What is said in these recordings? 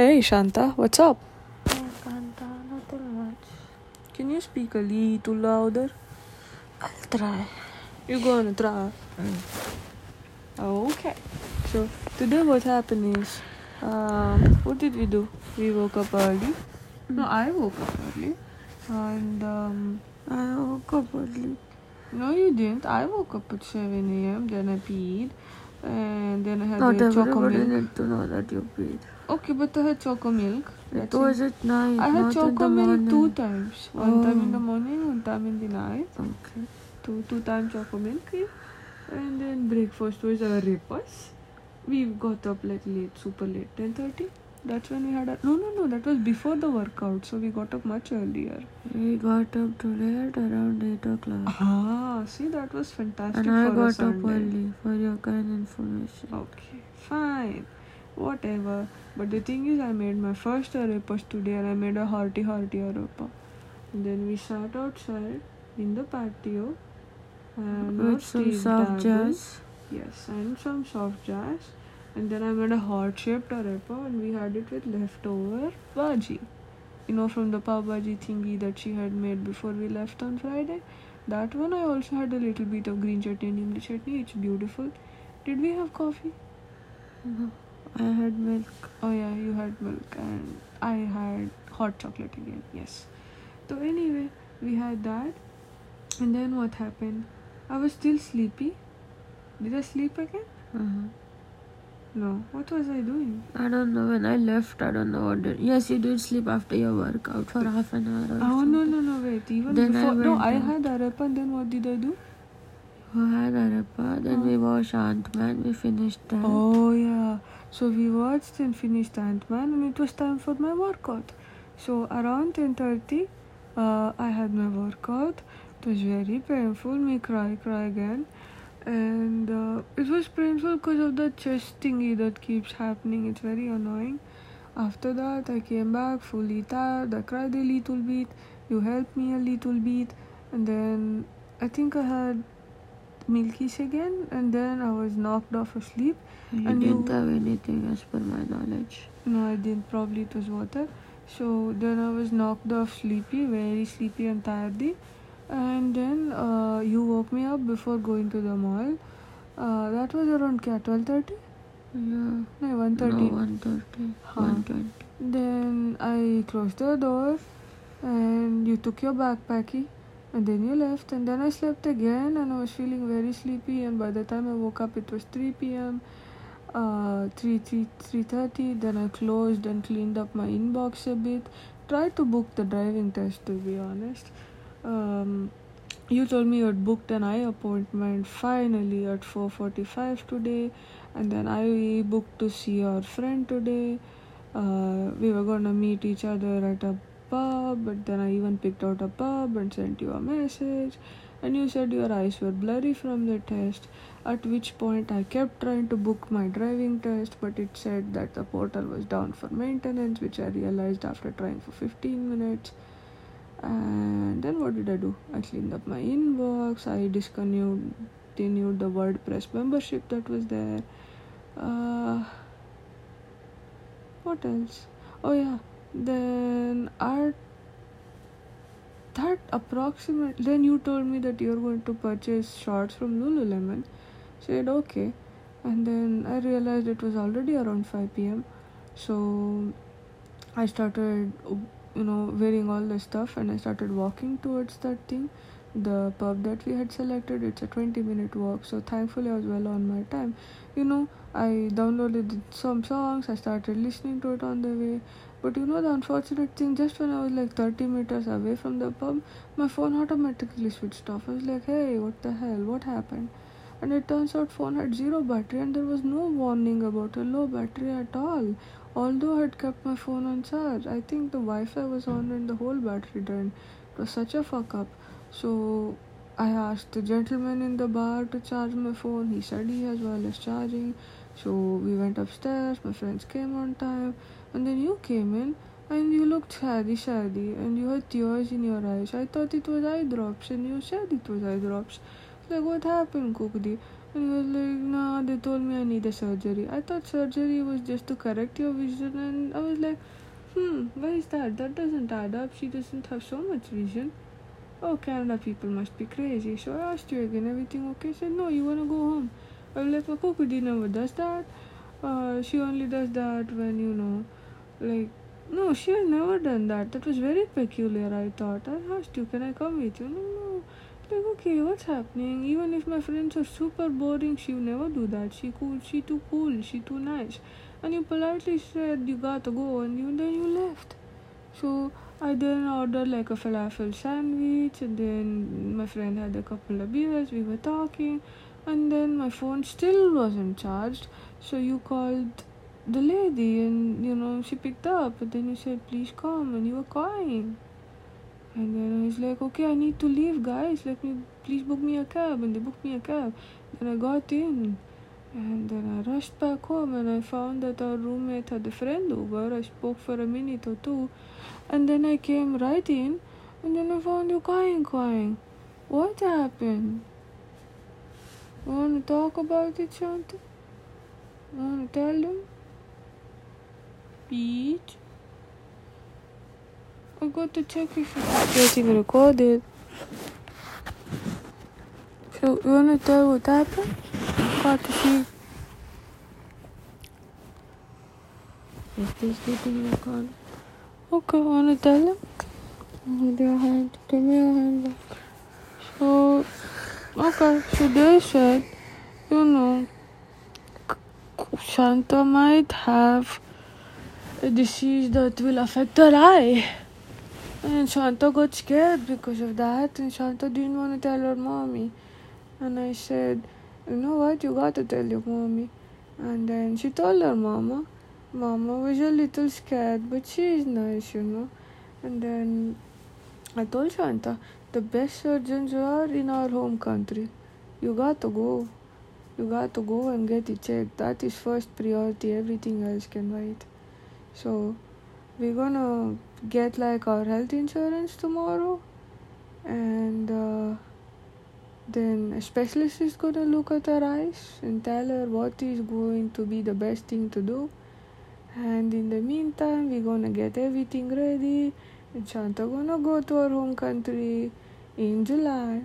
Hey Shanta, what's up? Kanta, nothing much. Can you speak a little louder? I'll try. You're gonna try. Okay. So today what happened is, um, what did we do? We woke up early. No, I woke up early, and um, I woke up early. no, you didn't. I woke up at seven a.m. Then I peed, and then I had Not the choco everybody milk. need to know that you peed. Okay, but I had choco milk. It was at night, I had not in choco the milk two times. One oh. time in the Oh. morning, one time in the night. Okay. Two two times choco milk. And then breakfast was a repus. We got up like late, super late, ten thirty. That's when we had a no no no. That was before the workout, so we got up much earlier. We got up today at around 8 o'clock. Ah, see that was fantastic And I got up early for your kind information. Okay, fine, whatever. But the thing is, I made my first arepas today, and I made a hearty hearty arepa. And then we sat outside in the patio and With some soft jazz. Yes, and some soft jazz. And then I made a heart shaped arepa, and we had it with leftover bhaji. You know, from the pav bhaji thingy that she had made before we left on Friday. That one I also had a little bit of green chutney and imli chutney. It's beautiful. Did we have coffee? No, I had milk. Oh yeah, you had milk and I had hot chocolate again. Yes. So anyway, we had that, and then what happened? I was still sleepy. Did I sleep again? Uh-huh. No. What was I doing? I don't know when I left. I don't know what did. Yes, you did sleep after your workout for half an hour. Or Oh no something. no no wait. Even Then I before no, went I out. had arepa. And then what did I do? You had arepa. Then we watched Ant Man. We finished that. Oh yeah. So we watched and finished Ant Man, and it was time for my workout. So around ten thirty, uh, I had my workout. It was very painful. Me cry, cry again, and uh, it was painful because of the chest thingy that keeps happening. It's very annoying. After that, I came back fully tired. I cried a little bit. You helped me a little bit, and then I think I had milkies again, and then I was knocked off asleep. You and didn't you- have anything as per my knowledge. No, I didn't. Probably it was water. So then I was knocked off sleepy, very sleepy and tired. And then uh, you woke me up before going to the mall. Uh, that was around twelve thirty. Yeah. No, one No, thirty. 130. Huh. 120. Then I closed the door, and you took your backpacky, and then you left. And then I slept again, and I was feeling very sleepy. And by the time I woke up, it was three p.m. Uh, 3 3 3:30. Then I closed and cleaned up my inbox a bit. Tried to book the driving test, to be honest. Um, you told me you had booked an eye appointment finally at 4:45 today, and then I booked to see your friend today. Uh, we were gonna meet each other at a pub, but then I even picked out a pub and sent you a message. And you said your eyes were blurry from the test. At which point I kept trying to book my driving test, but it said that the portal was down for maintenance, which I realized after trying for 15 minutes. And then what did I do? I cleaned up my inbox. I discontinued the WordPress membership that was there. Uh, what else? Oh yeah. Then at that approximate. Then you told me that you're going to purchase shorts from Lululemon. Said okay, and then I realized it was already around 5 p.m. So I started, you know, wearing all the stuff, and I started walking towards that thing, the pub that we had selected. It's a 20 minute walk, so thankfully I was well on my time. You know, I downloaded some songs, I started listening to it on the way. But you know, the unfortunate thing, just when I was like 30 meters away from the pub, my phone automatically switched off. I was like, hey, what the hell? What happened? And it turns out phone had zero battery and there was no warning about a low battery at all. Although I had kept my phone on charge, I think the Wi-Fi was on and the whole battery drained. It was such a fuck up. So I asked the gentleman in the bar to charge my phone. He said he has wireless charging. So we went upstairs. My friends came on time, and then you came in. And you looked shady, shady, and you had tears in your eyes. I thought it was eye drops, and you said it was eye drops. Like, what happened, Kukdi? And he was like, nah, they told me I need a surgery. I thought surgery was just to correct your vision, and I was like, hmm, why is that? That doesn't add up. She doesn't have so much vision. Oh, Canada people must be crazy. So I asked you again, everything okay? Said, no, you wanna go home. I was like, well, Kokudi never does that. Uh, she only does that when, you know, like, no, she has never done that. That was very peculiar, I thought. I asked you, can I come with you? No, no. Like, okay, what's happening? Even if my friends are super boring, she will never do that. She cool, she too cool, she too nice. And you politely said you gotta go and you then you left. So I then ordered like a falafel sandwich and then my friend had a couple of beers, we were talking and then my phone still wasn't charged. So you called the lady and you know she picked up and then you said please come and you were crying. And then I was like, okay, I need to leave, guys. Let me please book me a cab. And they booked me a cab. Then I got in. Then I rushed back home and I found that our roommate had a friend over. I spoke for a minute or two. And then I came right in. And then I found you crying, crying. What happened? Want to talk about it, Shanta? Want to tell them? Pete? I got to check if it's getting recorded. So, you want to tell what happened? Got to see. Is this recorded? Okay, want to tell him? With your hand. Give me your hand back. So, okay, so they said, you know, Shanta might have a disease that will affect her eye. And Shanta got scared because of that, and Shanta didn't want to tell her mommy. And I said, you know what, you got to tell your mommy. And then she told her mama. Mama was a little scared, but she is nice, you know. And then I told Shanta, the best surgeons are in our home country. You got to go. You got to go and get it checked. That is first priority. Everything else can wait. So we're gonna get like our health insurance tomorrow, and uh, then a specialist is gonna look at her eyes and tell her what is going to be the best thing to do. And in the meantime, we're gonna get everything ready. And Shanta gonna go to her home country in July.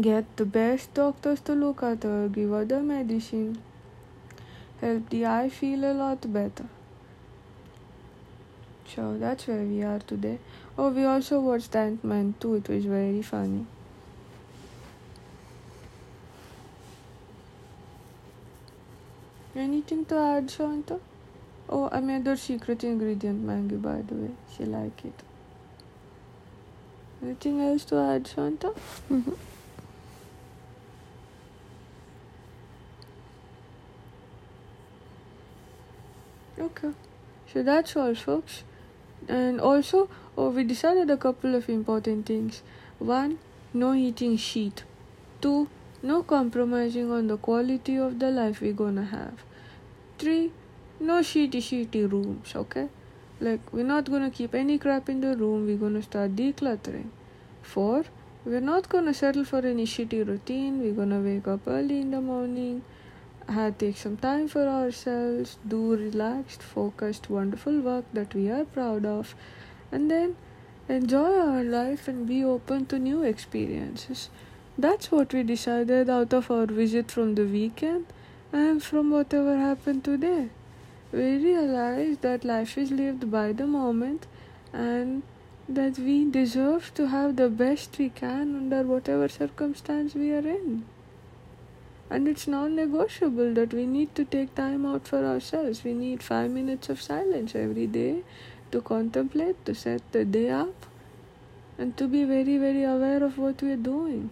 Get the best doctors to look at her, give her the medicine, help the eye feel a lot better. So that's where we are today. Oh, we also watched Ant Man too it was very funny. Anything to add, Shanta? Oh, I made her secret ingredient Maggi, by the way. She like it. Anything else to add, Shanta? Mm-hmm. Okay. So that's all, folks. And also, oh, we decided a couple of important things. One, no eating shit. Two, no compromising on the quality of the life we're gonna have. Three, no shitty shitty rooms, okay? Like, we're not gonna keep any crap in the room, we're gonna start decluttering. Four, we're not gonna settle for any shitty routine, we're gonna wake up early in the morning, uh, take some time for ourselves, do relaxed, focused, wonderful work that we are proud of, and then enjoy our life and be open to new experiences. That's what we decided out of our visit from the weekend and from whatever happened today. We realize that life is lived by the moment and that we deserve to have the best we can under whatever circumstance we are in. And it's non negotiable that we need to take time out for ourselves. We need five minutes of silence every day to contemplate, to set the day up, and to be very, very aware of what we're doing.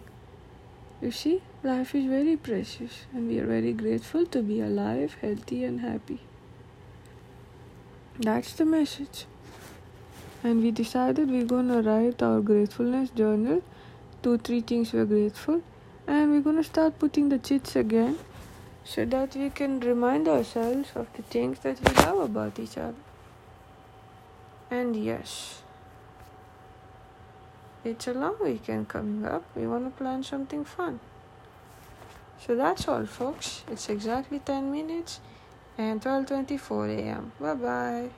You see, life is very precious, and we are very grateful to be alive, healthy, and happy. That's the message. And we decided we're gonna write our gratefulness journal. Two, three things we're grateful. And we're gonna start putting the chits again so that we can remind ourselves of the things that we love about each other. And yes, it's a long weekend coming up. We want to plan something fun. So that's all, folks. It's exactly 10 minutes and 12:24 a.m. Bye bye.